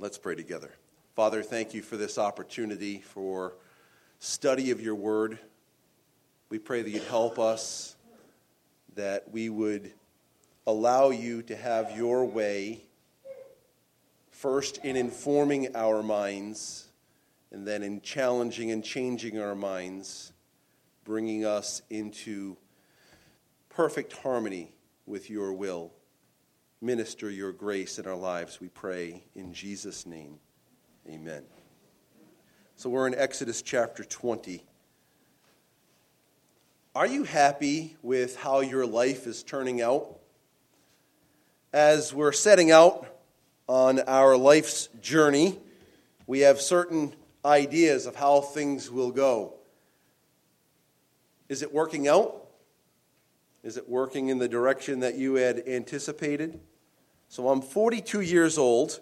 Let's pray together. Father, thank you for this opportunity for study of your word. We pray that you'd help us, that we would allow you to have your way, first in informing our minds, and then in challenging and changing our minds, bringing us into perfect harmony with your will minister your grace in our lives, we pray in Jesus' name. Amen. So we're in Exodus chapter 20. Are you happy with how your life is turning out? As we're setting out on our life's journey, we have certain ideas of how things will go. Is it working out? Is it working in the direction that you had anticipated? So I'm 42 years old.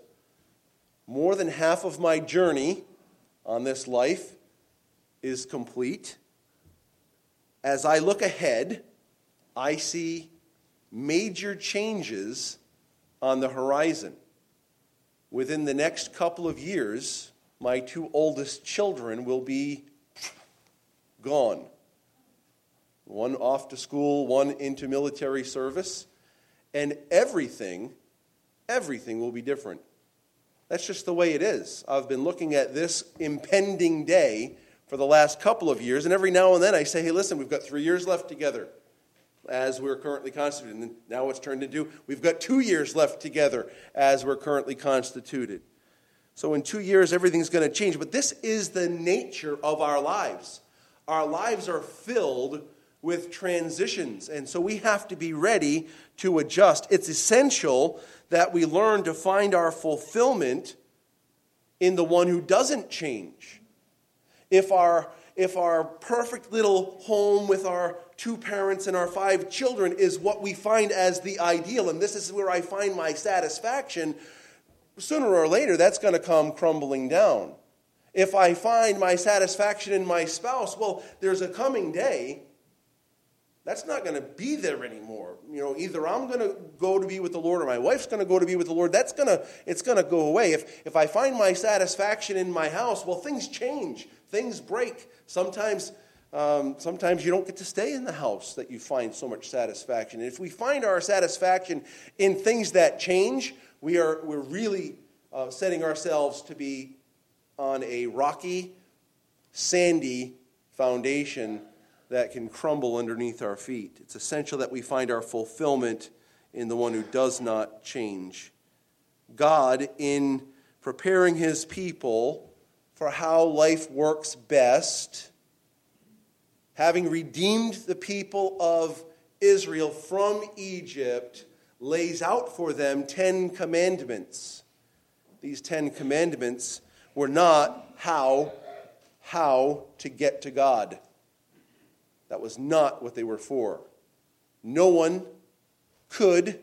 More than half of my journey on this life is complete. As I look ahead, I see major changes on the horizon. Within the next couple of years, my two oldest children will be gone. One off to school, one into military service, and everything everything will be different. That's just the way it is. I've been looking at this impending day for the last couple of years, and every now and then I say, hey, listen, we've got three years left together as we're currently constituted. And now it's turned into we've got two years left together as we're currently constituted. So in two years, everything's going to change. But this is the nature of our lives. Our lives are filled with transitions, and so we have to be ready to adjust. It's essential that we learn to find our fulfillment in the one who doesn't change. If our, if our perfect little home with our two parents and our five children is what we find as the ideal, and this is where I find my satisfaction, sooner or later that's going to come crumbling down. If I find my satisfaction in my spouse, well, there's a coming day that's not going to be there anymore. You know, either I'm going to go to be with the Lord or my wife's going to go to be with the Lord. That's going to it's going to go away. If if I find my satisfaction in my house, well, things change, things break. Sometimes. Um, sometimes you don't get to stay in the house that you find so much satisfaction. And if we find our satisfaction in things that change, we are we're really uh, setting ourselves to be on a rocky, sandy foundation that can crumble underneath our feet. It's essential that we find our fulfillment in the one who does not change. God, in preparing his people for how life works best, having redeemed the people of Israel from Egypt, lays out for them Ten Commandments. These Ten Commandments were not how, how to get to God. That was not what they were for. No one could,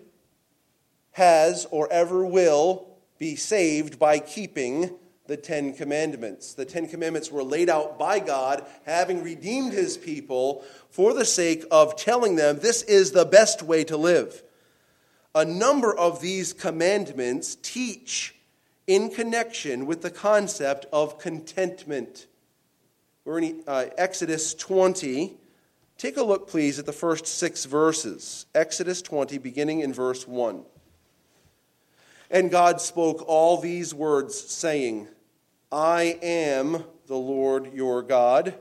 has, or ever will be saved by keeping the Ten Commandments. The Ten Commandments were laid out by God, having redeemed his people for the sake of telling them this is the best way to live. A number of these commandments teach in connection with the concept of contentment. We're in uh, Exodus 20 Take a look, please, at the first six verses. Exodus 20, beginning in verse 1. And God spoke all these words, saying, I am the Lord your God,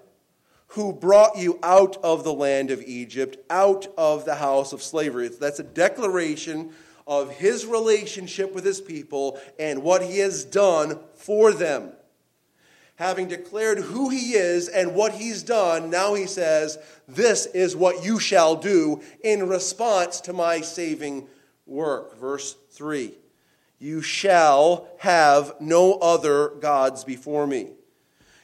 who brought you out of the land of Egypt, out of the house of slavery. That's a declaration of his relationship with his people and what he has done for them having declared who he is and what he's done, now he says, This is what you shall do in response to my saving work. Verse 3 You shall have no other gods before me.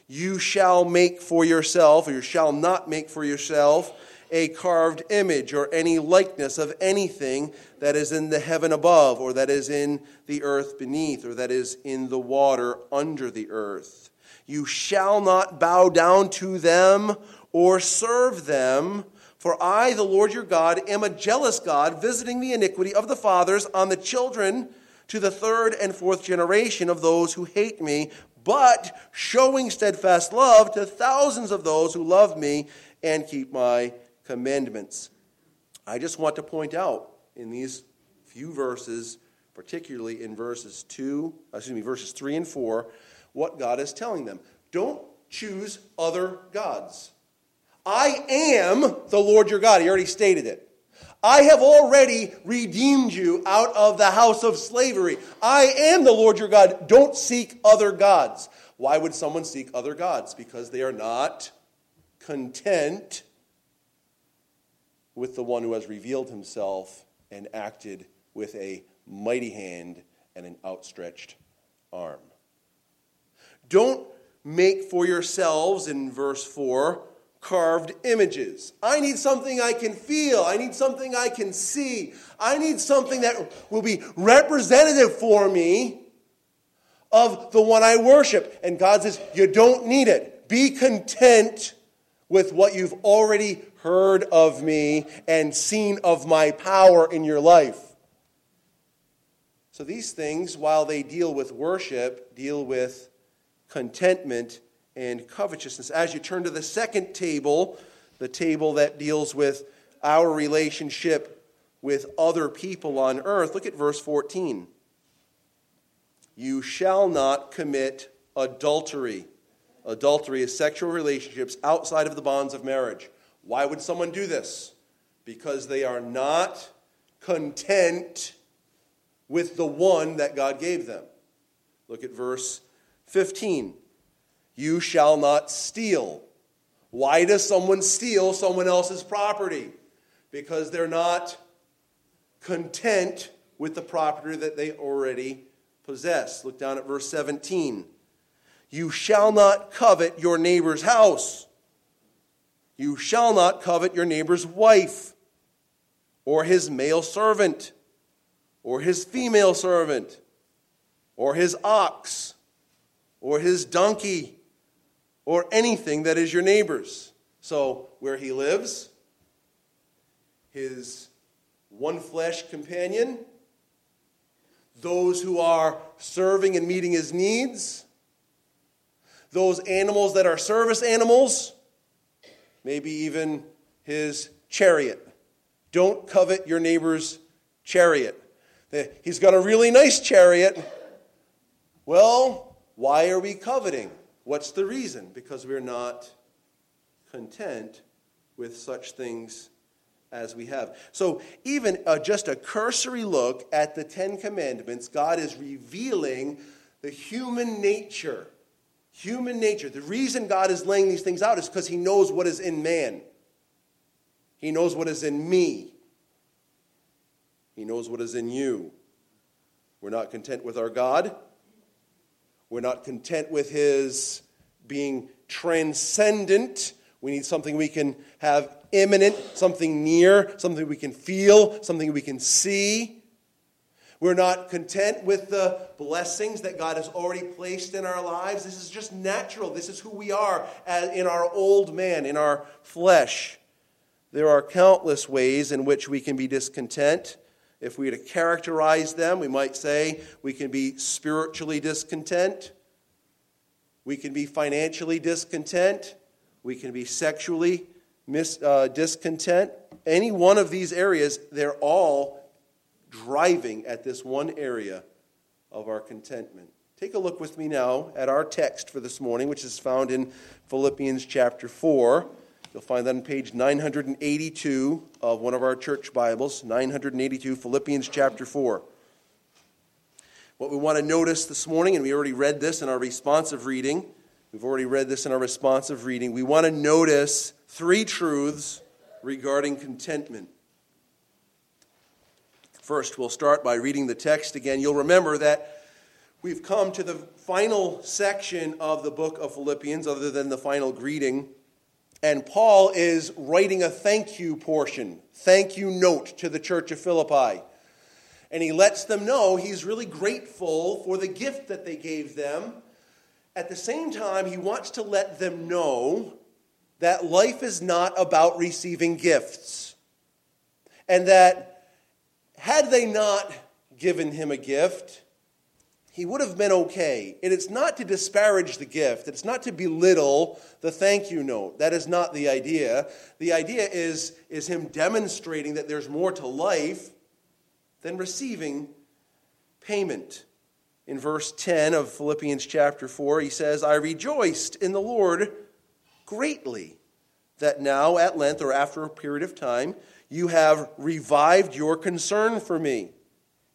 You shall make for yourself, or you shall not make for yourself, a carved image or any likeness of anything that is in the heaven above, or that is in the earth beneath, or that is in the water under the earth. You shall not bow down to them or serve them. For I, the Lord your God, am a jealous God, visiting the iniquity of the fathers on the children to the third and fourth generation of those who hate me, but showing steadfast love to thousands of those who love me and keep my commandments. I just want to point out in these few verses, particularly in verses 2, excuse me, verses 3 and 4, what God is telling them. Don't choose other gods. I am the Lord your God. He already stated it. I have already redeemed you out of the house of slavery. I am the Lord your God. Don't seek other gods. Why would someone seek other gods? Because they are not content with the one who has revealed himself and acted with a mighty hand and an outstretched arm. Don't make for yourselves, in verse 4, carved images. I need something I can feel. I need something I can see. I need something that will be representative for me of the one I worship. And God says, You don't need it. Be content with what you've already heard of me and seen of my power in your life. So these things, while they deal with worship, deal with contentment and covetousness. As you turn to the second table, the table that deals with our relationship with other people on earth, look at verse 14. You shall not commit adultery. Adultery is sexual relationships outside of the bonds of marriage. Why would someone do this? Because they are not content with the one that God gave them. Look at verse 15. You shall not steal. Why does someone steal someone else's property? Because they're not content with the property that they already possess. Look down at verse 17. You shall not covet your neighbor's house. You shall not covet your neighbor's wife, or his male servant, or his female servant, or his ox, or his donkey or anything that is your neighbor's. So, where he lives, his one flesh companion, those who are serving and meeting his needs, those animals that are service animals, maybe even his chariot. Don't covet your neighbor's chariot. He's got a really nice chariot. Well, why are we coveting? What's the reason? Because we're not content with such things as we have. So, even uh, just a cursory look at the Ten Commandments, God is revealing the human nature. Human nature. The reason God is laying these things out is because He knows what is in man, He knows what is in me, He knows what is in you. We're not content with our God. We're not content with his being transcendent. We need something we can have immanent, something near, something we can feel, something we can see. We're not content with the blessings that God has already placed in our lives. This is just natural. This is who we are in our old man, in our flesh. There are countless ways in which we can be discontent. If we were to characterize them, we might say we can be spiritually discontent, we can be financially discontent, we can be sexually mis- uh, discontent. Any one of these areas, they're all driving at this one area of our contentment. Take a look with me now at our text for this morning, which is found in Philippians chapter 4. You'll find that on page 982 of one of our church Bibles, 982, Philippians chapter 4. What we want to notice this morning, and we already read this in our responsive reading, we've already read this in our responsive reading, we want to notice three truths regarding contentment. First, we'll start by reading the text again. You'll remember that we've come to the final section of the book of Philippians, other than the final greeting. And Paul is writing a thank you portion, thank you note to the church of Philippi. And he lets them know he's really grateful for the gift that they gave them. At the same time, he wants to let them know that life is not about receiving gifts. And that had they not given him a gift, he would have been okay. And it's not to disparage the gift, it's not to belittle the thank you note. That is not the idea. The idea is, is him demonstrating that there's more to life than receiving payment. In verse 10 of Philippians chapter 4, he says, I rejoiced in the Lord greatly that now, at length, or after a period of time, you have revived your concern for me.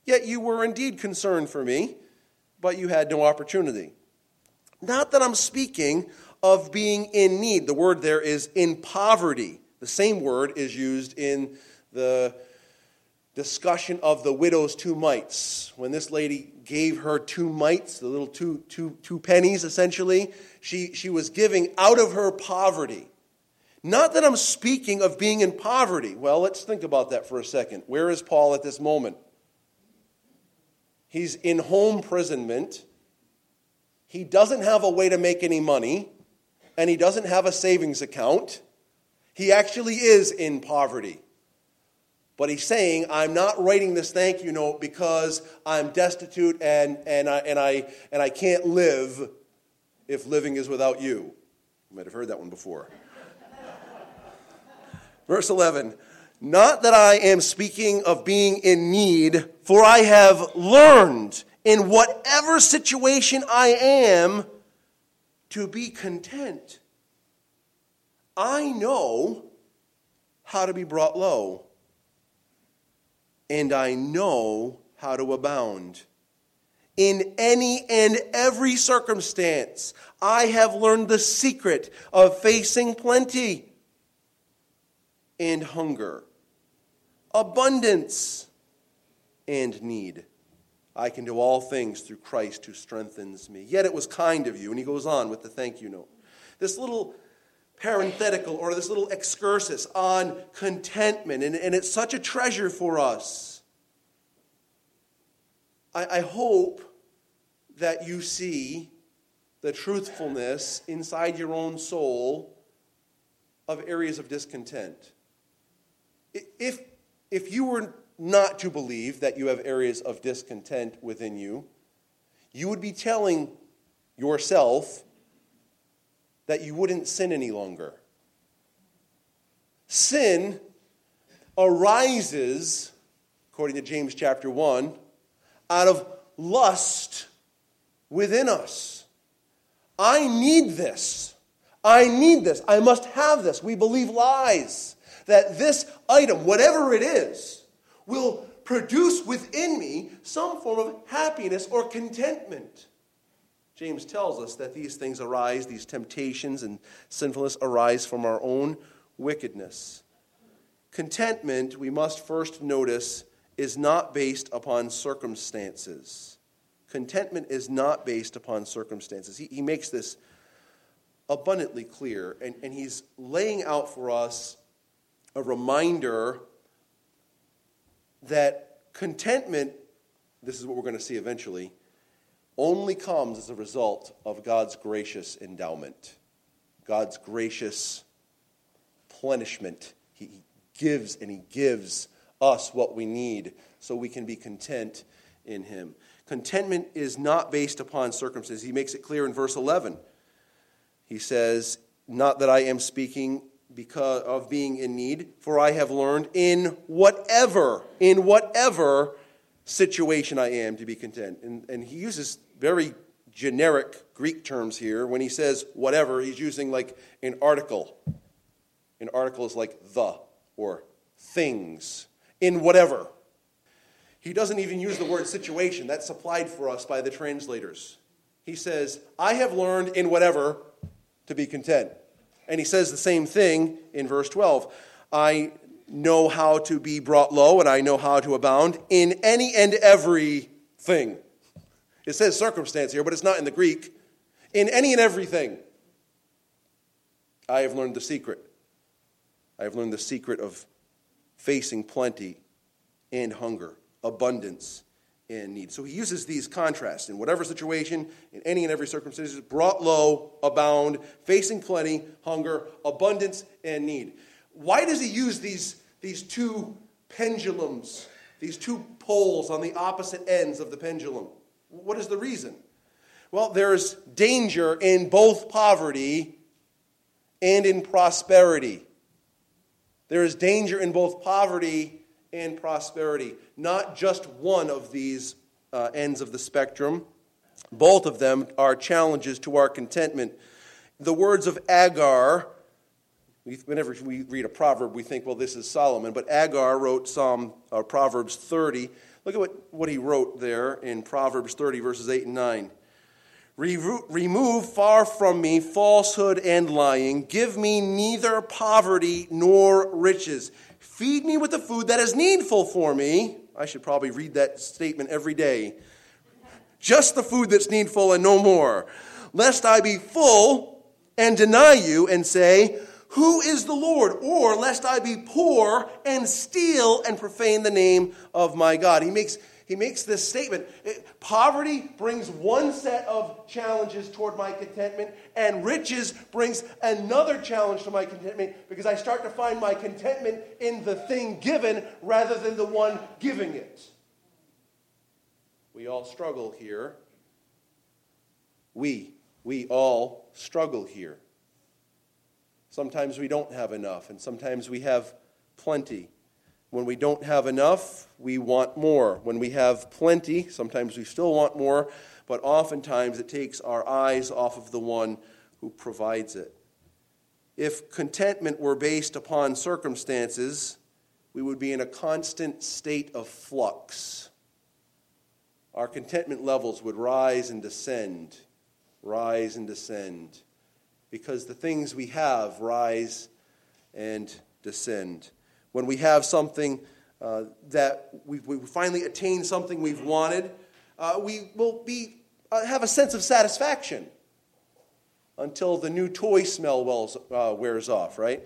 Yet you were indeed concerned for me, but you had no opportunity. Not that I'm speaking of being in need. The word there is in poverty. The same word is used in the discussion of the widow's two mites. When this lady gave her two mites, the little two, two, two pennies essentially, she, she was giving out of her poverty. Not that I'm speaking of being in poverty. Well, let's think about that for a second. Where is Paul at this moment? He's in home imprisonment. He doesn't have a way to make any money, and he doesn't have a savings account. He actually is in poverty. But he's saying, I'm not writing this thank you note because I'm destitute and, and, I, and, I, and I can't live if living is without you. You might have heard that one before. Verse 11 Not that I am speaking of being in need, for I have learned in whatever situation I am to be content. I know how to be brought low, and I know how to abound. In any and every circumstance, I have learned the secret of facing plenty and hunger, abundance and need. I can do all things through Christ who strengthens me. Yet it was kind of you. And he goes on with the thank you note. This little parenthetical or this little excursus on contentment, and, and it's such a treasure for us. I, I hope that you see the truthfulness inside your own soul of areas of discontent. If, if you were not to believe that you have areas of discontent within you, you would be telling yourself that you wouldn't sin any longer. Sin arises, according to James chapter 1, out of lust within us. I need this. I need this. I must have this. We believe lies that this item, whatever it is, will produce within me some form of happiness or contentment. James tells us that these things arise, these temptations and sinfulness arise from our own wickedness. Contentment, we must first notice, is not based upon circumstances. Contentment is not based upon circumstances. He, he makes this abundantly clear, and, and he's laying out for us a reminder that contentment, this is what we're going to see eventually, only comes as a result of God's gracious endowment, God's gracious plenishment. He gives and He gives us what we need so we can be content in Him. Contentment is not based upon circumstances. He makes it clear in verse 11. He says, Not that I am speaking because of being in need, for I have learned in whatever, in whatever situation I am to be content. And, and he uses very generic Greek terms here. When he says whatever, he's using like an article. An article is like the or things. In whatever. He doesn't even use the word situation. That's supplied for us by the translators. He says, I have learned in whatever to be content. And he says the same thing in verse 12. I know how to be brought low, and I know how to abound in any and every thing. It says circumstance here, but it's not in the Greek. In any and everything, I have learned the secret. I have learned the secret of facing plenty and hunger, abundance and need. So he uses these contrasts in whatever situation, in any and every circumstance, brought low, abound, facing plenty, hunger, abundance, and need. Why does he use these, these two pendulums these two poles on the opposite ends of the pendulum. What is the reason? Well, there's danger in both poverty and in prosperity. There is danger in both poverty and prosperity, not just one of these uh, ends of the spectrum. Both of them are challenges to our contentment. The words of Agur, whenever we read a proverb, we think, well, this is Solomon. But Agur wrote Psalm, uh, Proverbs 30. Look at what, what he wrote there in Proverbs 30, verses 8 and 9. Remove far from me falsehood and lying. Give me neither poverty nor riches. Feed me with the food that is needful for me. I should probably read that statement every day. Just the food that's needful and no more. Lest I be full and deny you and say, Who is the Lord? Or lest I be poor and steal and profane the name of my God. He makes he makes this statement Poverty brings one set of challenges toward my contentment, and riches brings another challenge to my contentment because I start to find my contentment in the thing given rather than the one giving it. We all struggle here. We, we all struggle here. Sometimes we don't have enough, and sometimes we have plenty. When we don't have enough, we want more. When we have plenty, sometimes we still want more, but oftentimes it takes our eyes off of the one who provides it. If contentment were based upon circumstances, we would be in a constant state of flux. Our contentment levels would rise and descend, rise and descend, because the things we have rise and descend when we have something uh, that we, we finally attain something we've wanted, uh, we will be, uh, have a sense of satisfaction until the new toy smell wells, uh, wears off, right?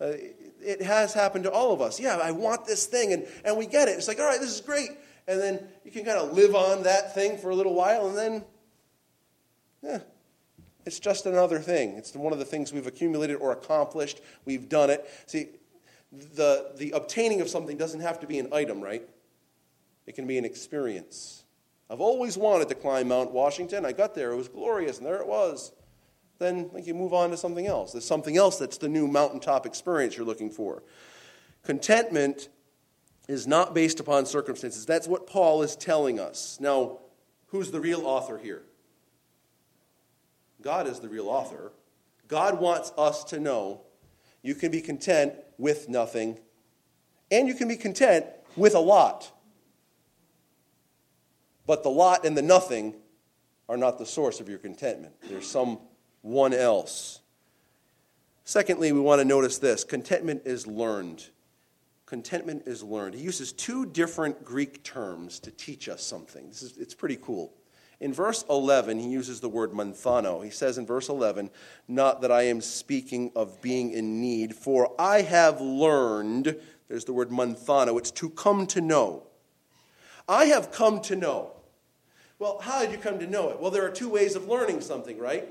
Uh, it has happened to all of us. Yeah, I want this thing, and, and we get it. It's like, all right, this is great. And then you can kind of live on that thing for a little while, and then, yeah, it's just another thing. It's one of the things we've accumulated or accomplished. We've done it. See, the, the obtaining of something doesn't have to be an item, right? It can be an experience. I've always wanted to climb Mount Washington. I got there, it was glorious, and there it was. Then like, you move on to something else. There's something else that's the new mountaintop experience you're looking for. Contentment is not based upon circumstances. That's what Paul is telling us. Now, who's the real author here? God is the real author. God wants us to know you can be content with nothing, and you can be content with a lot. But the lot and the nothing are not the source of your contentment. There's some one else. Secondly, we want to notice this contentment is learned. Contentment is learned. He uses two different Greek terms to teach us something. This is, it's pretty cool. In verse 11, he uses the word manthano. He says in verse 11, Not that I am speaking of being in need, for I have learned, there's the word manthano, it's to come to know. I have come to know. Well, how did you come to know it? Well, there are two ways of learning something, right?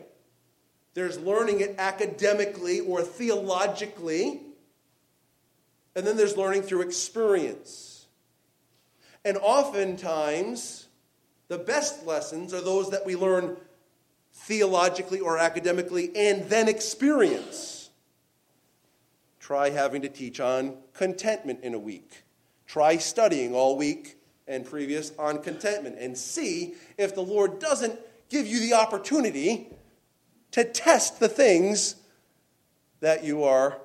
There's learning it academically or theologically, and then there's learning through experience. And oftentimes, the best lessons are those that we learn theologically or academically and then experience. Try having to teach on contentment in a week. Try studying all week and previous on contentment and see if the Lord doesn't give you the opportunity to test the things that you are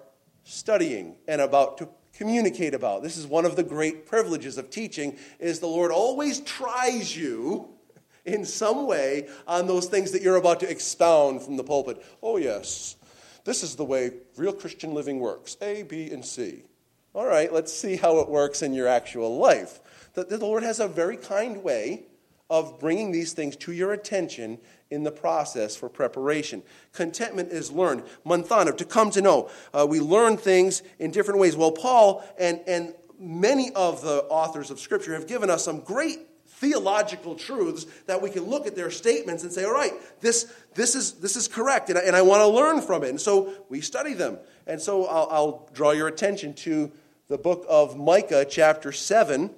studying and about to communicate about. This is one of the great privileges of teaching is the Lord always tries you in some way on those things that you're about to expound from the pulpit. Oh yes. This is the way real Christian living works. A, B, and C. All right, let's see how it works in your actual life. The, the Lord has a very kind way of bringing these things to your attention in the process for preparation. Contentment is learned. Manthano, to come to know. Uh, we learn things in different ways. Well, Paul and, and many of the authors of Scripture have given us some great theological truths that we can look at their statements and say, all right, this, this, is, this is correct, and I, and I want to learn from it. And so we study them. And so I'll, I'll draw your attention to the book of Micah, chapter 7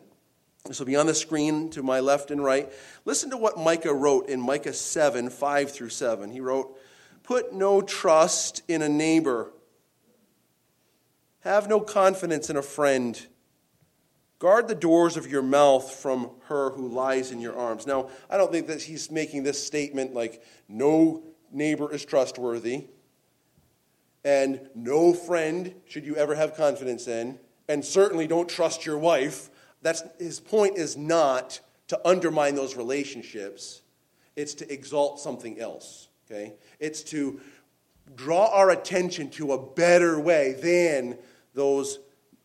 This will be on the screen to my left and right. Listen to what Micah wrote in Micah 7 5 through 7. He wrote, Put no trust in a neighbor, have no confidence in a friend. Guard the doors of your mouth from her who lies in your arms. Now, I don't think that he's making this statement like no neighbor is trustworthy and no friend should you ever have confidence in, and certainly don't trust your wife. That's, his point is not to undermine those relationships, it's to exalt something else. Okay? It's to draw our attention to a better way than those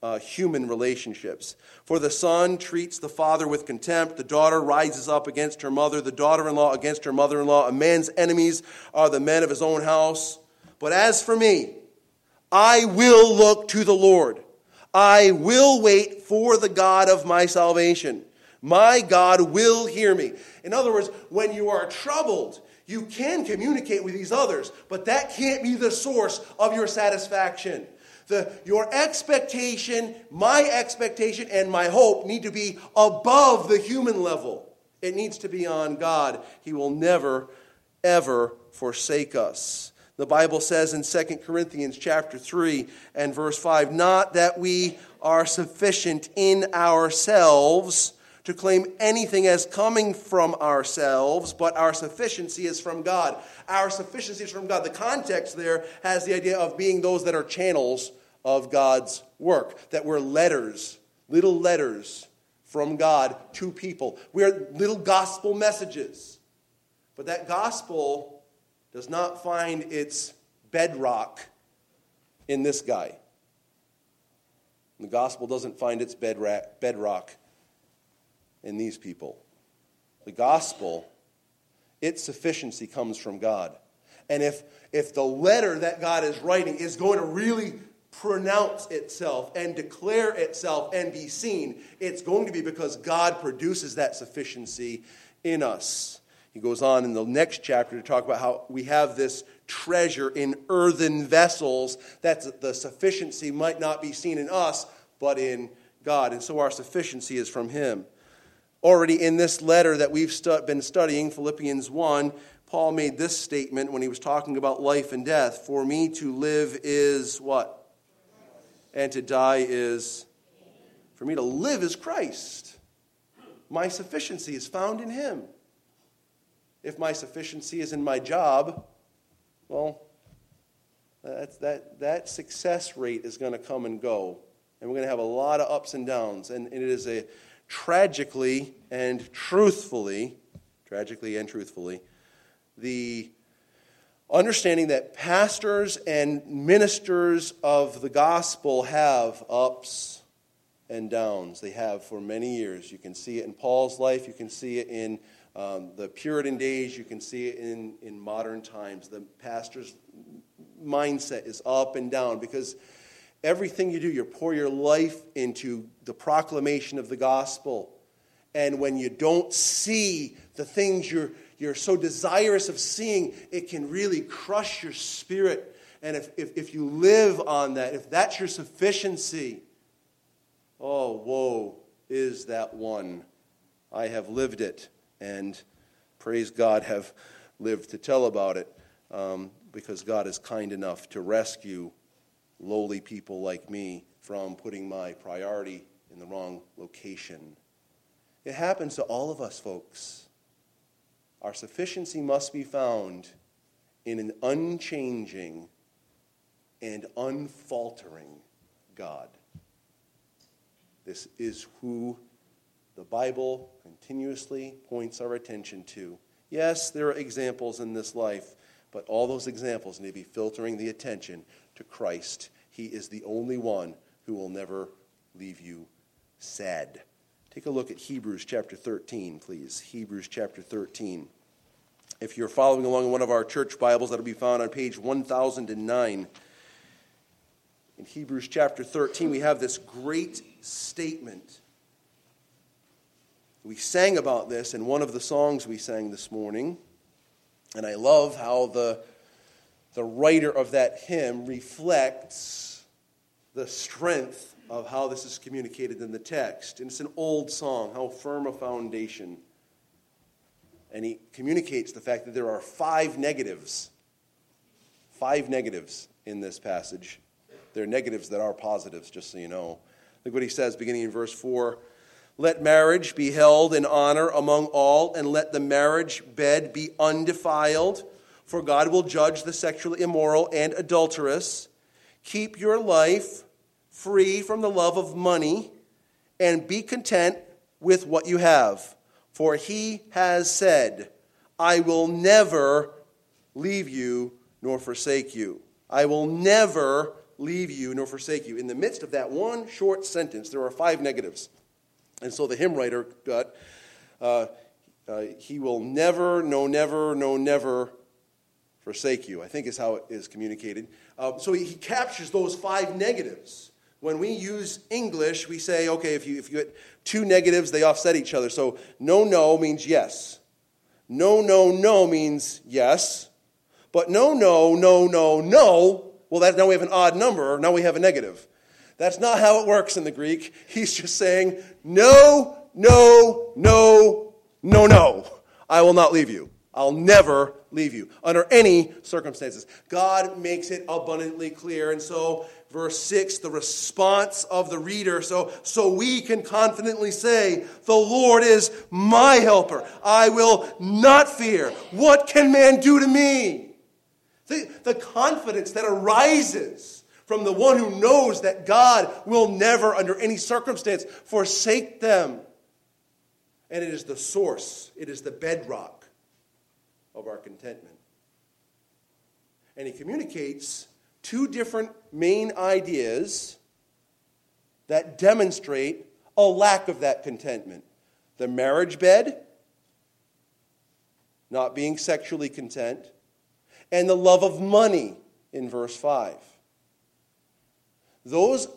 uh, human relationships. For the son treats the father with contempt, the daughter rises up against her mother, the daughter in law against her mother in law. A man's enemies are the men of his own house. But as for me, I will look to the Lord. I will wait for the God of my salvation. My God will hear me. In other words, when you are troubled, you can communicate with these others, but that can't be the source of your satisfaction. The, your expectation, my expectation, and my hope need to be above the human level. It needs to be on God. He will never, ever forsake us. The Bible says in 2 Corinthians chapter 3 and verse 5, not that we are sufficient in ourselves to claim anything as coming from ourselves, but our sufficiency is from God. Our sufficiency is from God. The context there has the idea of being those that are channels of God's work, that we're letters, little letters from God to people. We're little gospel messages. But that gospel does not find its bedrock in this guy. The gospel doesn't find its bedrock in these people. The gospel, its sufficiency comes from God. And if, if the letter that God is writing is going to really pronounce itself and declare itself and be seen, it's going to be because God produces that sufficiency in us. He goes on in the next chapter to talk about how we have this treasure in earthen vessels, that the sufficiency might not be seen in us, but in God. And so our sufficiency is from Him. Already in this letter that we've been studying, Philippians 1, Paul made this statement when he was talking about life and death For me to live is what? And to die is. For me to live is Christ. My sufficiency is found in Him. If my sufficiency is in my job, well, that, that success rate is going to come and go. And we're going to have a lot of ups and downs. And, and it is a tragically and truthfully, tragically and truthfully, the understanding that pastors and ministers of the gospel have ups and downs. They have for many years. You can see it in Paul's life, you can see it in um, the Puritan days, you can see it in, in modern times. The pastor's mindset is up and down because everything you do, you pour your life into the proclamation of the gospel. And when you don't see the things you're, you're so desirous of seeing, it can really crush your spirit. And if, if, if you live on that, if that's your sufficiency, oh, woe is that one. I have lived it and praise God, have lived to tell about it um, because God is kind enough to rescue lowly people like me from putting my priority in the wrong location. It happens to all of us, folks. Our sufficiency must be found in an unchanging and unfaltering God. This is who the Bible continuously points our attention to. Yes, there are examples in this life, but all those examples need to be filtering the attention to Christ. He is the only one who will never leave you sad. Take a look at Hebrews chapter 13, please. Hebrews chapter 13. If you're following along in one of our church Bibles, that'll be found on page 1009. In Hebrews chapter 13, we have this great statement we sang about this in one of the songs we sang this morning, and I love how the, the writer of that hymn reflects the strength of how this is communicated in the text. And it's an old song, How Firm a Foundation. And he communicates the fact that there are five negatives. Five negatives in this passage. They're negatives that are positives, just so you know. Look what he says, beginning in verse 4. Let marriage be held in honor among all, and let the marriage bed be undefiled, for God will judge the sexually immoral and adulterous. Keep your life free from the love of money, and be content with what you have. For he has said, I will never leave you nor forsake you. I will never leave you nor forsake you. In the midst of that one short sentence, there are five negatives. And so the hymn writer got, uh, uh, He will never, no, never, no, never forsake you, I think is how it is communicated. Uh, so he, he captures those five negatives. When we use English, we say, okay, if you, if you get two negatives, they offset each other. So no, no means yes. No, no, no means yes. But no, no, no, no, no, well, that, now we have an odd number. Now we have a negative. That's not how it works in the Greek. He's just saying, no, no, no, no, no. I will not leave you. I'll never leave you under any circumstances. God makes it abundantly clear. And so, verse 6, the response of the reader. So, so we can confidently say, The Lord is my helper. I will not fear. What can man do to me? The, the confidence that arises from the one who knows that God will never, under any circumstance, forsake them. And it is the source, it is the bedrock of our contentment. And he communicates two different main ideas that demonstrate a lack of that contentment the marriage bed, not being sexually content, and the love of money in verse 5. Those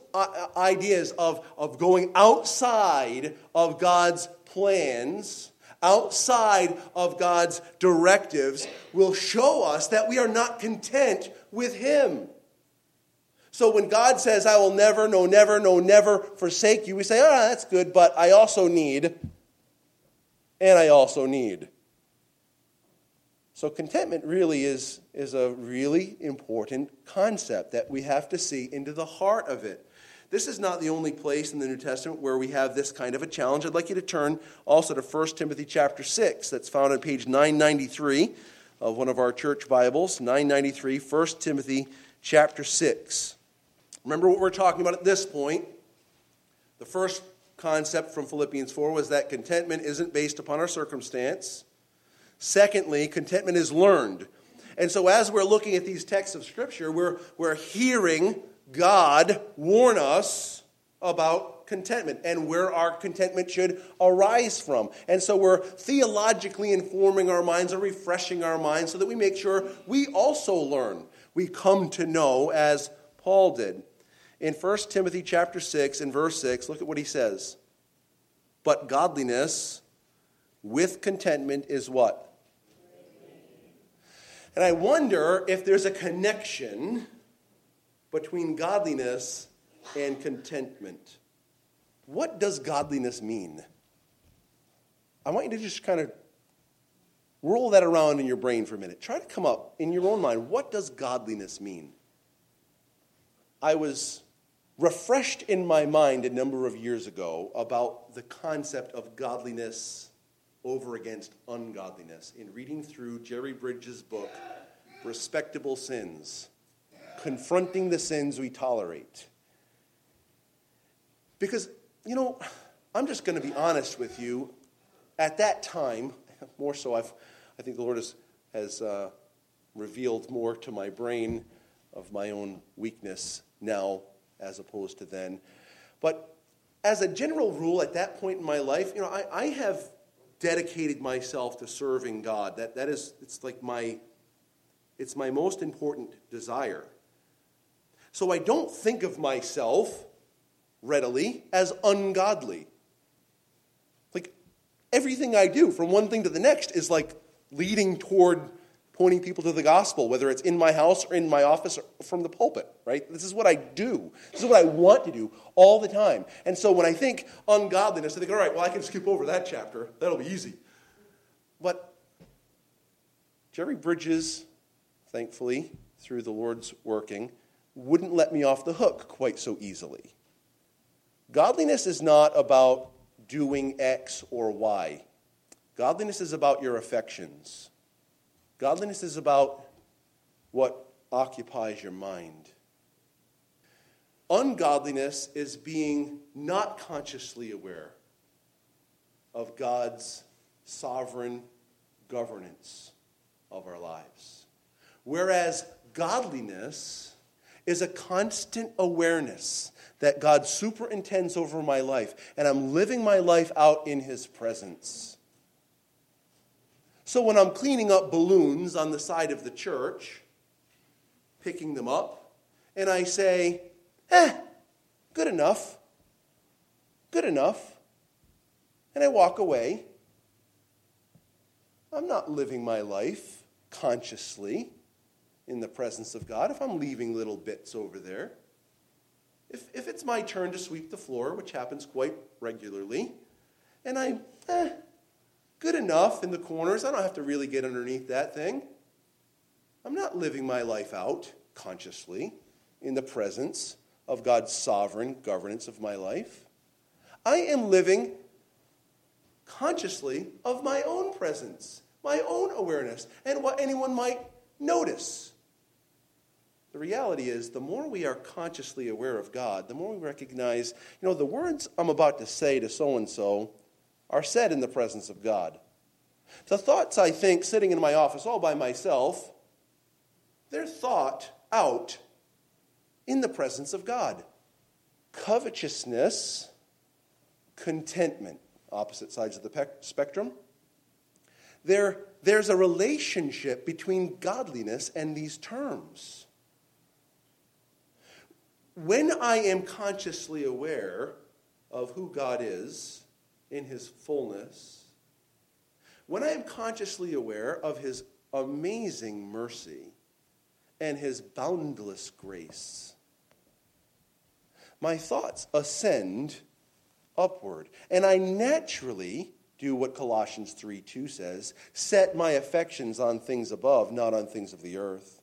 ideas of, of going outside of God's plans outside of God's directives will show us that we are not content with Him. So when God says, I will never, no, never, no, never forsake you, we say, ah, that's good, but I also need, and I also need. So contentment really is, is a really important concept that we have to see into the heart of it. This is not the only place in the New Testament where we have this kind of a challenge. I'd like you to turn also to 1 Timothy chapter 6. That's found on page 993 of one of our church Bibles, 993, 1 Timothy chapter 6. Remember what we're talking about at this point. The first concept from Philippians 4 was that contentment isn't based upon our circumstance. Secondly, contentment is learned. And so, as we're looking at these texts of Scripture, we're, we're hearing God warn us about contentment and where our contentment should arise from. And so we're theologically informing our minds or refreshing our minds so that we make sure we also learn. We come to know as Paul did. In 1 Timothy chapter 6 and verse 6, look at what he says. But godliness with contentment is what? And I wonder if there's a connection between godliness and contentment. What does godliness mean? I want you to just kind of roll that around in your brain for a minute. Try to come up in your own mind. What does godliness mean? I was refreshed in my mind a number of years ago about the concept of godliness over against ungodliness in reading through Jerry Bridges' book, Respectable Sins confronting the sins we tolerate. Because, you know, I'm just going to be honest with you. At that time, more so, I've, I think the Lord has, has uh, revealed more to my brain of my own weakness now as opposed to then. But as a general rule, at that point in my life, you know, I, I have dedicated myself to serving God. That, that is, it's like my, it's my most important desire. So I don't think of myself readily as ungodly. Like everything I do from one thing to the next is like leading toward pointing people to the gospel, whether it's in my house or in my office or from the pulpit, right? This is what I do. This is what I want to do all the time. And so when I think ungodliness, I think, all right, well, I can skip over that chapter. That'll be easy. But Jerry Bridges, thankfully, through the Lord's working, wouldn't let me off the hook quite so easily. Godliness is not about doing X or Y. Godliness is about your affections. Godliness is about what occupies your mind. Ungodliness is being not consciously aware of God's sovereign governance of our lives. Whereas godliness is a constant awareness that God superintends over my life, and I'm living my life out in His presence. So when I'm cleaning up balloons on the side of the church, picking them up, and I say, eh, good enough, good enough, and I walk away, I'm not living my life consciously in the presence of God. If I'm leaving little bits over there. If, if it's my turn to sweep the floor, which happens quite regularly, and I'm eh, good enough in the corners, I don't have to really get underneath that thing. I'm not living my life out consciously in the presence of God's sovereign governance of my life. I am living consciously of my own presence, my own awareness, and what anyone might notice. The reality is, the more we are consciously aware of God, the more we recognize, you know, the words I'm about to say to so and so are said in the presence of God. The thoughts I think sitting in my office all by myself, they're thought out in the presence of God. Covetousness, contentment, opposite sides of the pe- spectrum. There, there's a relationship between godliness and these terms when I am consciously aware of who God is in his fullness, when I am consciously aware of his amazing mercy and his boundless grace, my thoughts ascend upward. And I naturally do what Colossians 3 2 says set my affections on things above, not on things of the earth.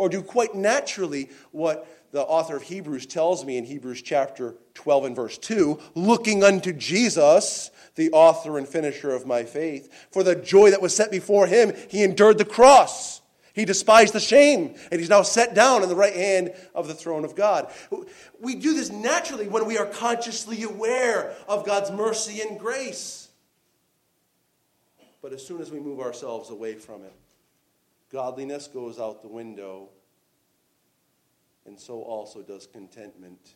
Or do quite naturally what the author of Hebrews tells me in Hebrews chapter 12 and verse 2 looking unto Jesus, the author and finisher of my faith, for the joy that was set before him, he endured the cross. He despised the shame, and he's now set down in the right hand of the throne of God. We do this naturally when we are consciously aware of God's mercy and grace. But as soon as we move ourselves away from it, godliness goes out the window and so also does contentment.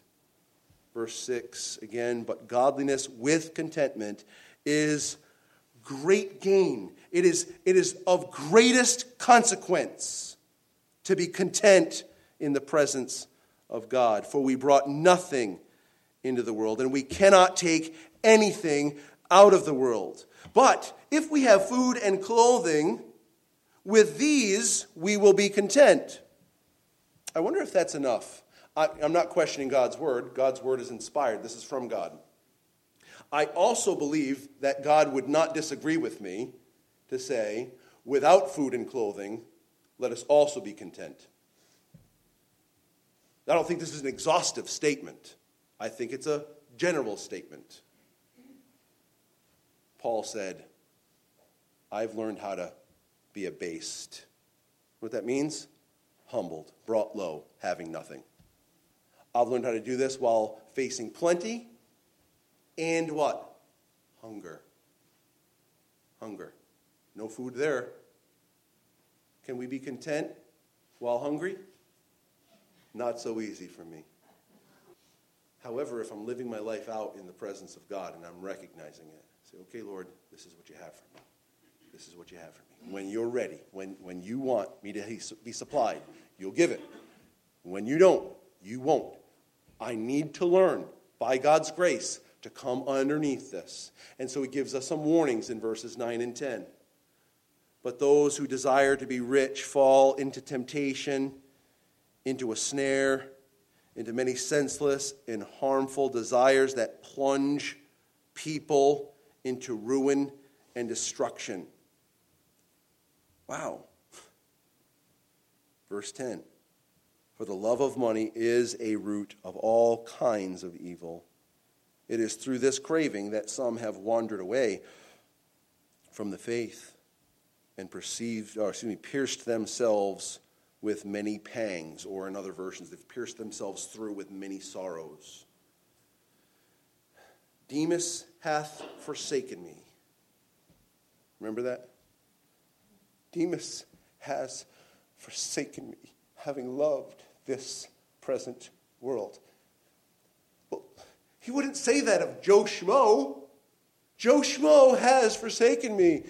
Verse 6 again, but godliness with contentment is great gain. It is, it is of greatest consequence to be content in the presence of God. For we brought nothing into the world, and we cannot take anything out of the world. But if we have food and clothing, with these we will be content. I wonder if that's enough. I, am not questioning God's word. God's word is inspired. This is from God. I also believe that God would not disagree with me to say, without food and clothing, let us also be content. I don't think this is an exhaustive statement. I think it's a general statement. Paul said, I've learned how to be abased. What that means? humbled, brought low, having nothing. I've learned how to do this while facing plenty and what? Hunger. Hunger. No food there. Can we be content while hungry? Not so easy for me. However, if I'm living my life out in the presence of God and I'm recognizing it, say, okay, Lord, this is what you have for me. This is what you have for me. When you're ready, when, when you want me to be supplied, you'll give it. When you don't, you won't. I need to learn, by God's grace, to come underneath this. And so he gives us some warnings in verses 9 and 10. But those who desire to be rich fall into temptation, into a snare, into many senseless and harmful desires that plunge people into ruin and destruction. Wow. Verse 10 For the love of money is a root of all kinds of evil. It is through this craving that some have wandered away from the faith and perceived, or excuse me, pierced themselves with many pangs, or in other versions, they've pierced themselves through with many sorrows. Demas hath forsaken me. Remember that? Demas has forsaken me, having loved this present world. Well, he wouldn't say that of Joe Schmo. Joe Schmo has forsaken me,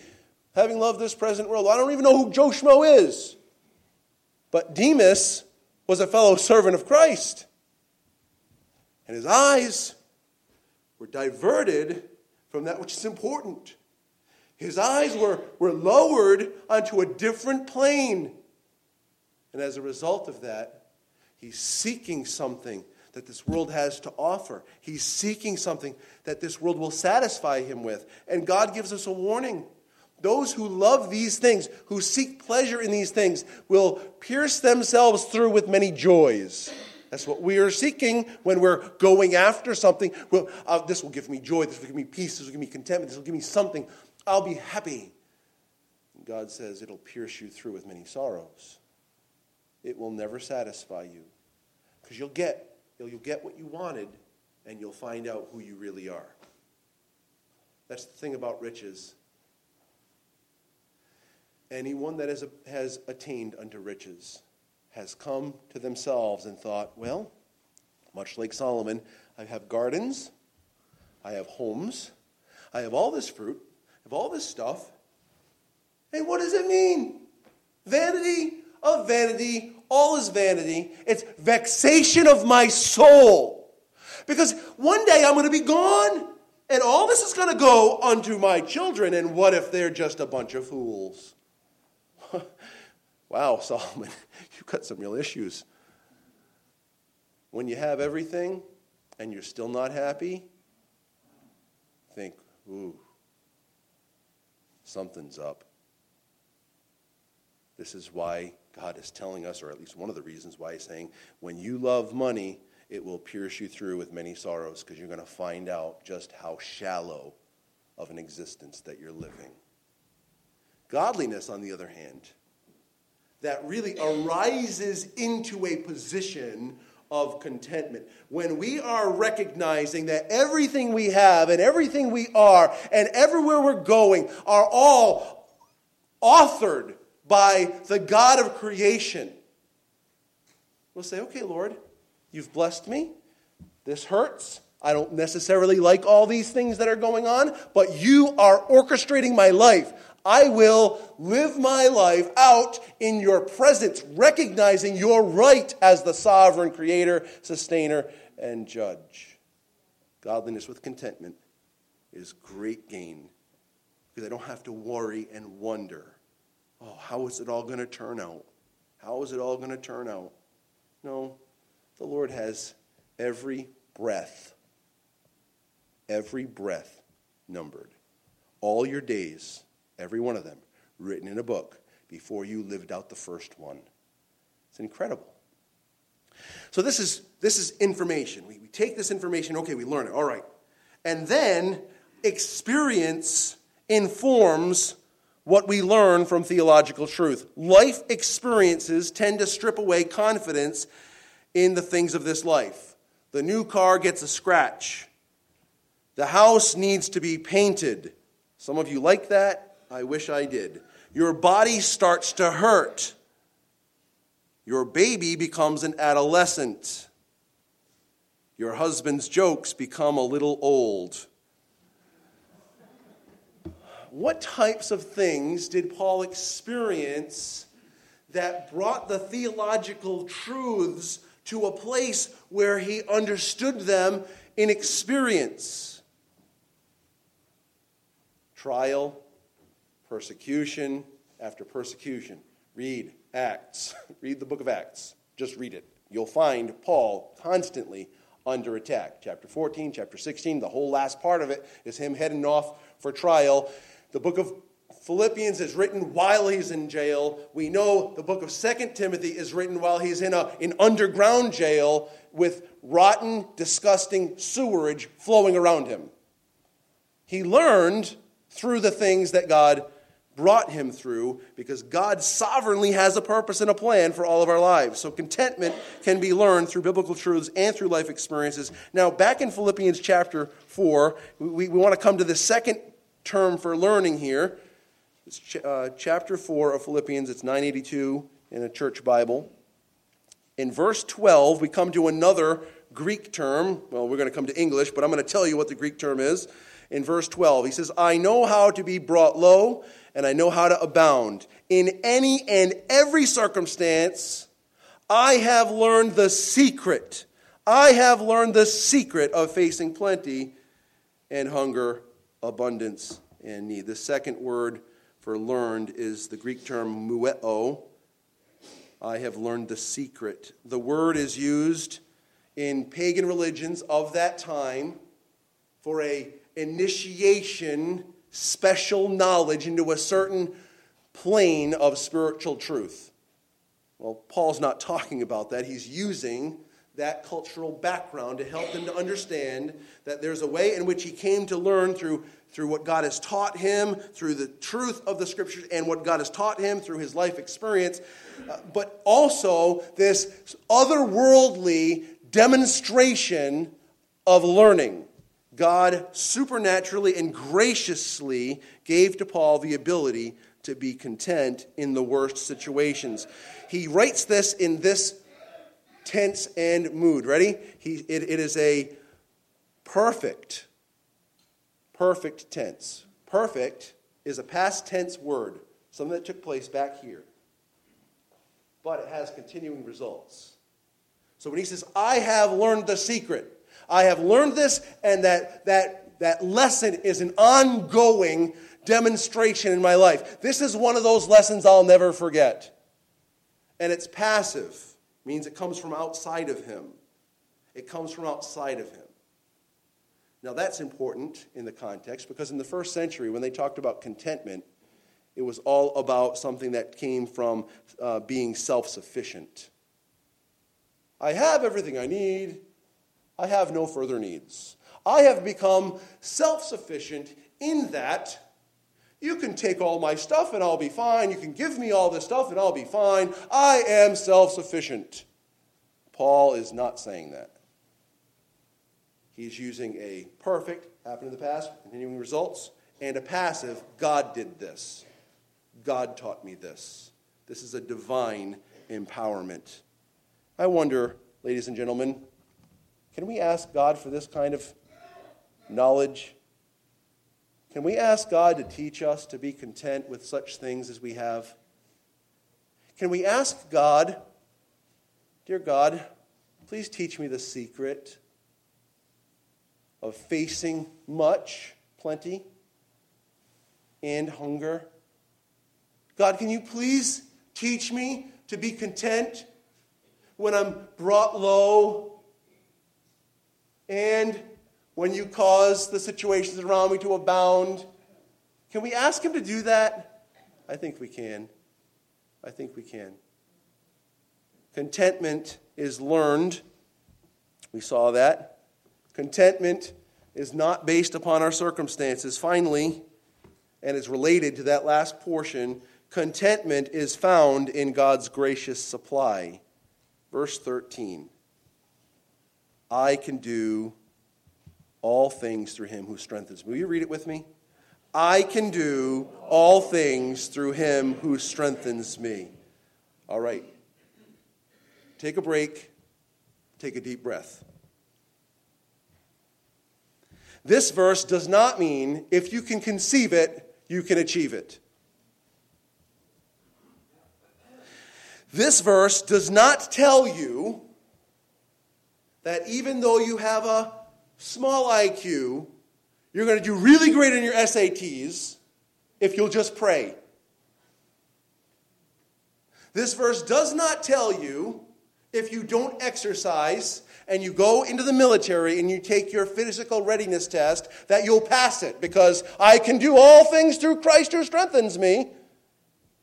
having loved this present world. I don't even know who Joe Schmo is. But Demas was a fellow servant of Christ. And his eyes were diverted from that which is important. His eyes were, were lowered onto a different plane. And as a result of that, he's seeking something that this world has to offer. He's seeking something that this world will satisfy him with. And God gives us a warning. Those who love these things, who seek pleasure in these things, will pierce themselves through with many joys. That's what we are seeking when we're going after something. Well, uh, this will give me joy. This will give me peace. This will give me contentment. This will give me something. I'll be happy. God says it'll pierce you through with many sorrows. It will never satisfy you because you'll get you'll get what you wanted and you'll find out who you really are. That's the thing about riches. Anyone that has, has attained unto riches has come to themselves and thought, well, much like Solomon, I have gardens, I have homes, I have all this fruit, Have all this stuff. And what does it mean? Vanity of vanity, all is vanity. It's vexation of my soul. Because one day I'm going to be gone, and all this is going to go unto my children. And what if they're just a bunch of fools? wow, Solomon, you've got some real issues. When you have everything and you're still not happy, think, ooh, something's up. This is why God is telling us, or at least one of the reasons why He's saying, when you love money, it will pierce you through with many sorrows because you're going to find out just how shallow of an existence that you're living. Godliness, on the other hand, that really arises into a position of contentment. When we are recognizing that everything we have and everything we are and everywhere we're going are all authored by the God of creation, we'll say, okay, Lord, you've blessed me. This hurts. I don't necessarily like all these things that are going on, but you are orchestrating my life. I will live my life out in your presence, recognizing your right as the sovereign creator, sustainer, and judge. Godliness with contentment is great gain because I don't have to worry and wonder oh, how is it all going to turn out? How is it all going to turn out? No, the Lord has every breath, every breath numbered. All your days, every one of them, written in a book before you lived out the first one. It's incredible. So this is this is information. We, we take this information, okay, we learn it, all right. And then experience informs what we learn from theological truth. Life experiences tend to strip away confidence in the things of this life. The new car gets a scratch. The house needs to be painted. Some of you like that. I wish I did. Your body starts to hurt. Your baby becomes an adolescent. Your husband's jokes become a little old what types of things did Paul experience that brought the theological truths to a place where he understood them in experience? Trial, persecution, after persecution. Read Acts. read the book of Acts. Just read it. You'll find Paul constantly under attack. Chapter 14, chapter 16, the whole last part of it is him heading off for trial. The book of Philippians is written while he's in jail. We know the book of Second Timothy is written while he's in an in underground jail with rotten, disgusting sewerage flowing around him. He learned through the things that God brought him through because God sovereignly has a purpose and a plan for all of our lives. So contentment can be learned through biblical truths and through life experiences. Now, back in Philippians chapter 4, we, we want to come to the second term for learning here. It's ch- uh, chapter 4 of Philippians, it's 982 in a church Bible. In verse 12, we come to another Greek term. Well, we're going to come to English, but I'm going to tell you what the Greek term is. In verse 12, he says, I know how to be brought low, and I know how to abound. In any and every circumstance, I have learned the secret. I have learned the secret of facing plenty and hunger, abundance, and need. The second word for learned is the Greek term mueo. I have learned the secret. The word is used in pagan religions of that time for a initiation, special knowledge into a certain plane of spiritual truth. Well, Paul's not talking about that. He's using that cultural background to help them to understand that there's a way in which he came to learn through through what God has taught him, through the truth of the scriptures, and what God has taught him through his life experience, uh, but also this otherworldly demonstration of learning. God supernaturally and graciously gave to Paul the ability to be content in the worst situations. He writes this in this tense and mood. Ready? He, it, it is a perfect perfect tense. Perfect is a past tense word, something that took place back here. But it has continuing results. So when he says, I have learned the secret, I have learned this, and that, that, that lesson is an ongoing demonstration in my life. This is one of those lessons I'll never forget. And it's passive, means it comes from outside of him. It comes from outside of him. Now, that's important in the context because in the first century, when they talked about contentment, it was all about something that came from uh, being self sufficient. I have everything I need, I have no further needs. I have become self sufficient in that you can take all my stuff and I'll be fine. You can give me all this stuff and I'll be fine. I am self sufficient. Paul is not saying that. He's using a perfect, happened in the past, continuing results, and a passive, God did this. God taught me this. This is a divine empowerment. I wonder, ladies and gentlemen, can we ask God for this kind of knowledge? Can we ask God to teach us to be content with such things as we have? Can we ask God, Dear God, please teach me the secret of facing much, plenty, and hunger. God, can you please teach me to be content when I'm brought low and when you cause the situations around me to abound? Can we ask Him to do that? I think we can. I think we can. Contentment is learned. We saw that. Contentment is not based upon our circumstances. Finally, and is related to that last portion, contentment is found in God's gracious supply. Verse 13 I can do all things through him who strengthens me. Will you read it with me? I can do all things through him who strengthens me. All right. Take a break, take a deep breath. This verse does not mean if you can conceive it, you can achieve it. This verse does not tell you that even though you have a small IQ, you're going to do really great in your SATs if you'll just pray. This verse does not tell you if you don't exercise and you go into the military and you take your physical readiness test that you'll pass it because I can do all things through Christ who strengthens me.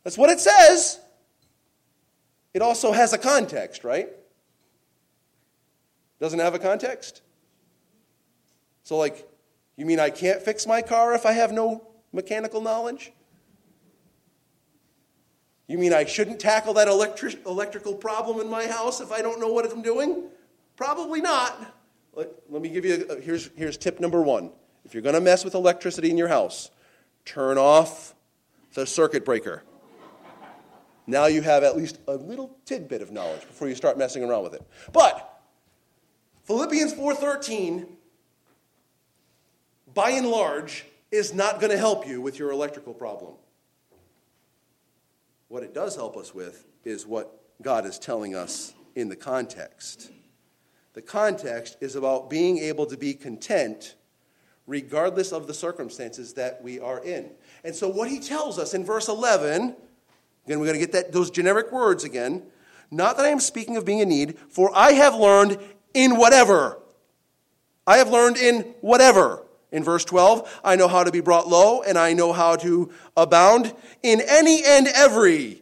That's what it says. It also has a context, right? Doesn't have a context? So, like, you mean I can't fix my car if I have no mechanical knowledge? You mean I shouldn't tackle that electric, electrical problem in my house if I don't know what I'm doing? Probably not. Let, let me give you a, here's, here's tip number one. If you're going to mess with electricity in your house, turn off the circuit breaker. Now you have at least a little tidbit of knowledge before you start messing around with it. But Philippians 4:13 by and large is not going to help you with your electrical problem. What it does help us with is what God is telling us in the context. The context is about being able to be content regardless of the circumstances that we are in. And so, what he tells us in verse 11, again, we're going to get that, those generic words again. Not that I am speaking of being in need, for I have learned in whatever. I have learned in whatever. In verse 12, I know how to be brought low, and I know how to abound in any and every.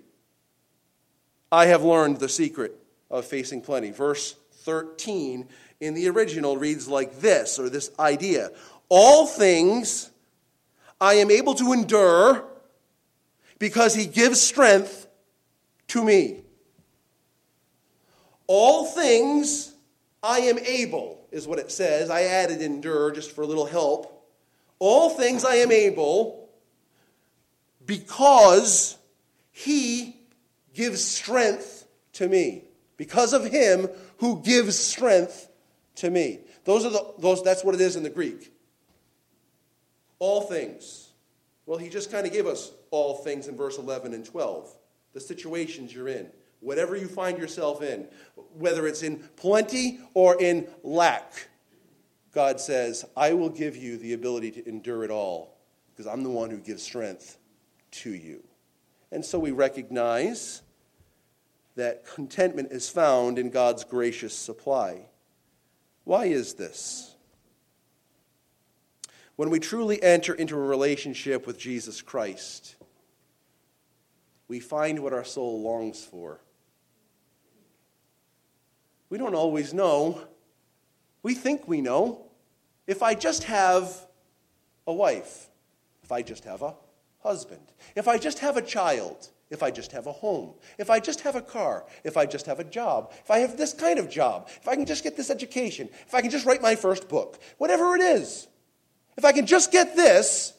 I have learned the secret of facing plenty. Verse 13 in the original reads like this, or this idea All things I am able to endure because he gives strength to me. All things I am able is what it says. I added endure just for a little help. All things I am able because he gives strength to me. Because of him who gives strength to me. Those are the those that's what it is in the Greek. All things. Well, he just kind of gave us all things in verse 11 and 12. The situations you're in whatever you find yourself in, whether it's in plenty or in lack, God says, I will give you the ability to endure it all because I'm the one who gives strength to you. And so we recognize that contentment is found in God's gracious supply. Why is this? When we truly enter into a relationship with Jesus Christ, we find what our soul longs for. We don't always know. We think we know. If I just have a wife, if I just have a husband, if I just have a child, if I just have a home, if I just have a car, if I just have a job, if I have this kind of job, if I can just get this education, if I can just write my first book, whatever it is, if I can just get this,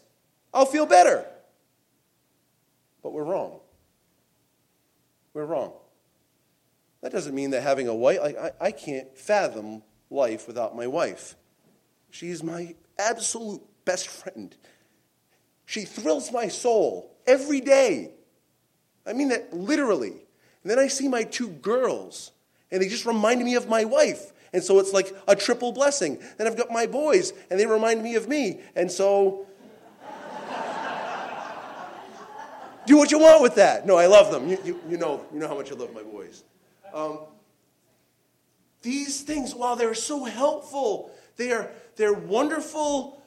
I'll feel better. But we're wrong. We're wrong. That doesn't mean that having a wife, like, I, I can't fathom life without my wife. She's my absolute best friend. She thrills my soul every day. I mean that literally. And then I see my two girls, and they just remind me of my wife. And so it's like a triple blessing. Then I've got my boys, and they remind me of me. And so do what you want with that. No, I love them. You, you, you, know, you know how much I love my boys. Um, these things, while they're so helpful, they are, they're wonderful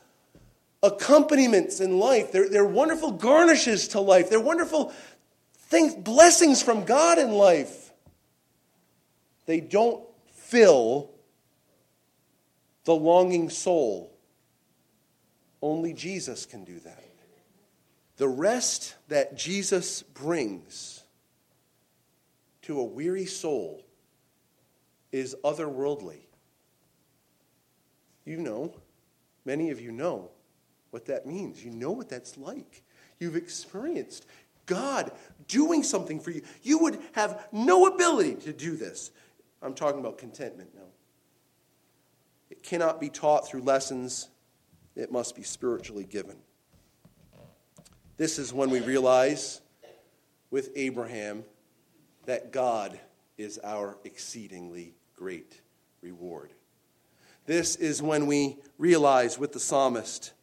accompaniments in life. They're, they're wonderful garnishes to life. They're wonderful things, blessings from God in life. They don't fill the longing soul. Only Jesus can do that. The rest that Jesus brings to a weary soul is otherworldly. You know, many of you know what that means. You know what that's like. You've experienced God doing something for you. You would have no ability to do this. I'm talking about contentment now. It cannot be taught through lessons, it must be spiritually given. This is when we realize with Abraham that God is our exceedingly great reward. This is when we realize with the psalmist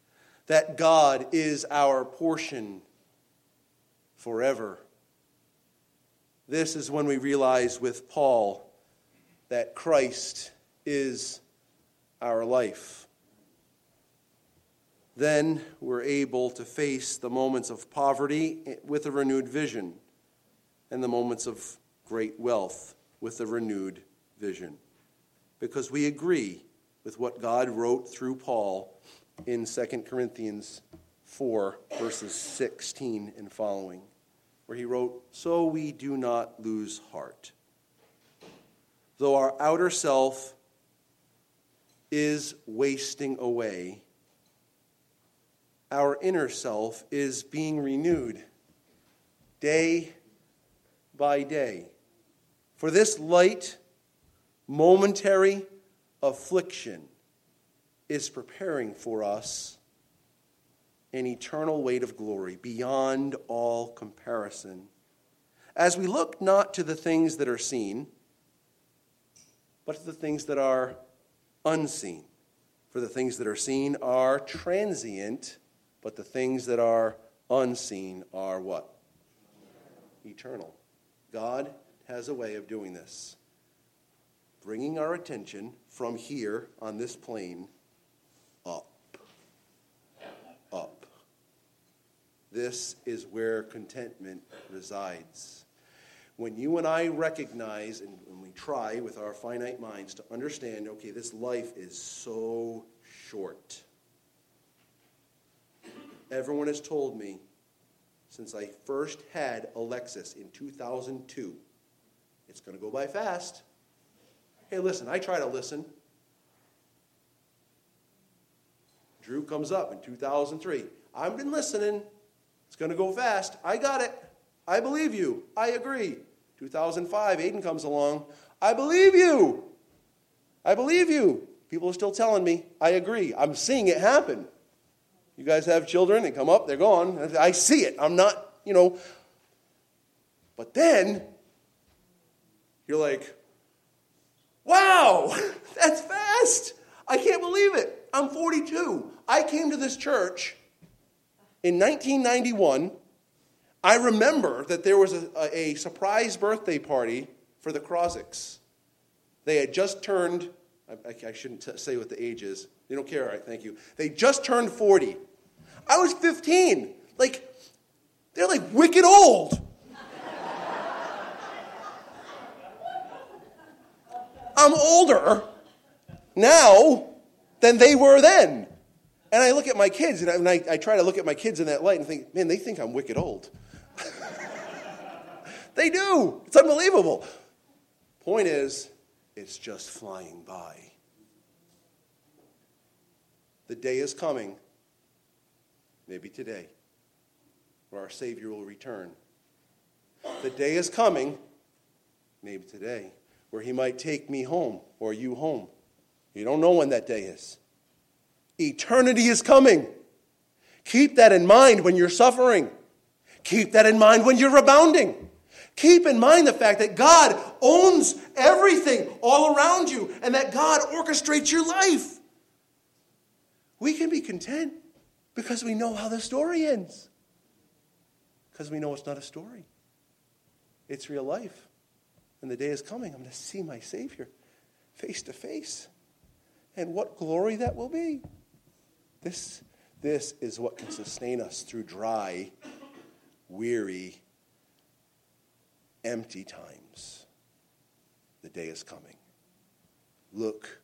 that God is our portion forever. This is when we realize with Paul that Christ is our life. Then we're able to face the moments of poverty with a renewed vision and the moments of great wealth with a renewed vision. Because we agree with what God wrote through Paul in 2 Corinthians 4, verses 16 and following where he wrote, So we do not lose heart. Though our outer self is wasting away, our inner self is being renewed day by day. For this light, momentary affliction is preparing for us an eternal weight of glory beyond all comparison. As we look not to the things that are seen, but to the things that are unseen. For the things that are seen are transient, but the things that are unseen are what? Eternal. God has a way of doing this, bringing our attention from here on this plane up. Up. This is where contentment resides. When you and I recognize and when we try with our finite minds to understand, okay, this life is so short. Everyone has told me since I first had Alexis in 2002, it's going to go by fast. Hey, listen, I try to listen. Drew comes up in 2003. I've been listening. It's going to go fast. I got it. I believe you. I agree. 2005, Aiden comes along. I believe you. I believe you. People are still telling me, I agree. I'm seeing it happen. You guys have children, they come up, they're gone. I see it. I'm not, you know. But then, you're like, wow, that's fast. I can't believe it. I'm 42. I came to this church in 1991, I remember that there was a, a, surprise birthday party for the Crosicks. They had just turned, I, I shouldn't t- say what the age is. They don't care, all right, thank you. They just turned 40. I was 15. Like, they're like wicked old. I'm older now than they were then. And I look at my kids, and, I, and I, I, try to look at my kids in that light and think, man, they think I'm wicked old. they do. It's unbelievable. Point is, it's just flying by. The day is coming, maybe today, where our Savior will return. The day is coming, maybe today, where He might take me home or you home. You don't know when that day is. Eternity is coming. Keep that in mind when you're suffering. Keep that in mind when you're rebounding. Keep in mind the fact that God owns everything all around you and that God orchestrates your life. We can be content because we know how the story ends. Because we know it's not a story, it's real life. And the day is coming. I'm going to see my Savior face to face. And what glory that will be. This, this is what can sustain us through dry, weary, empty times. The day is coming. Look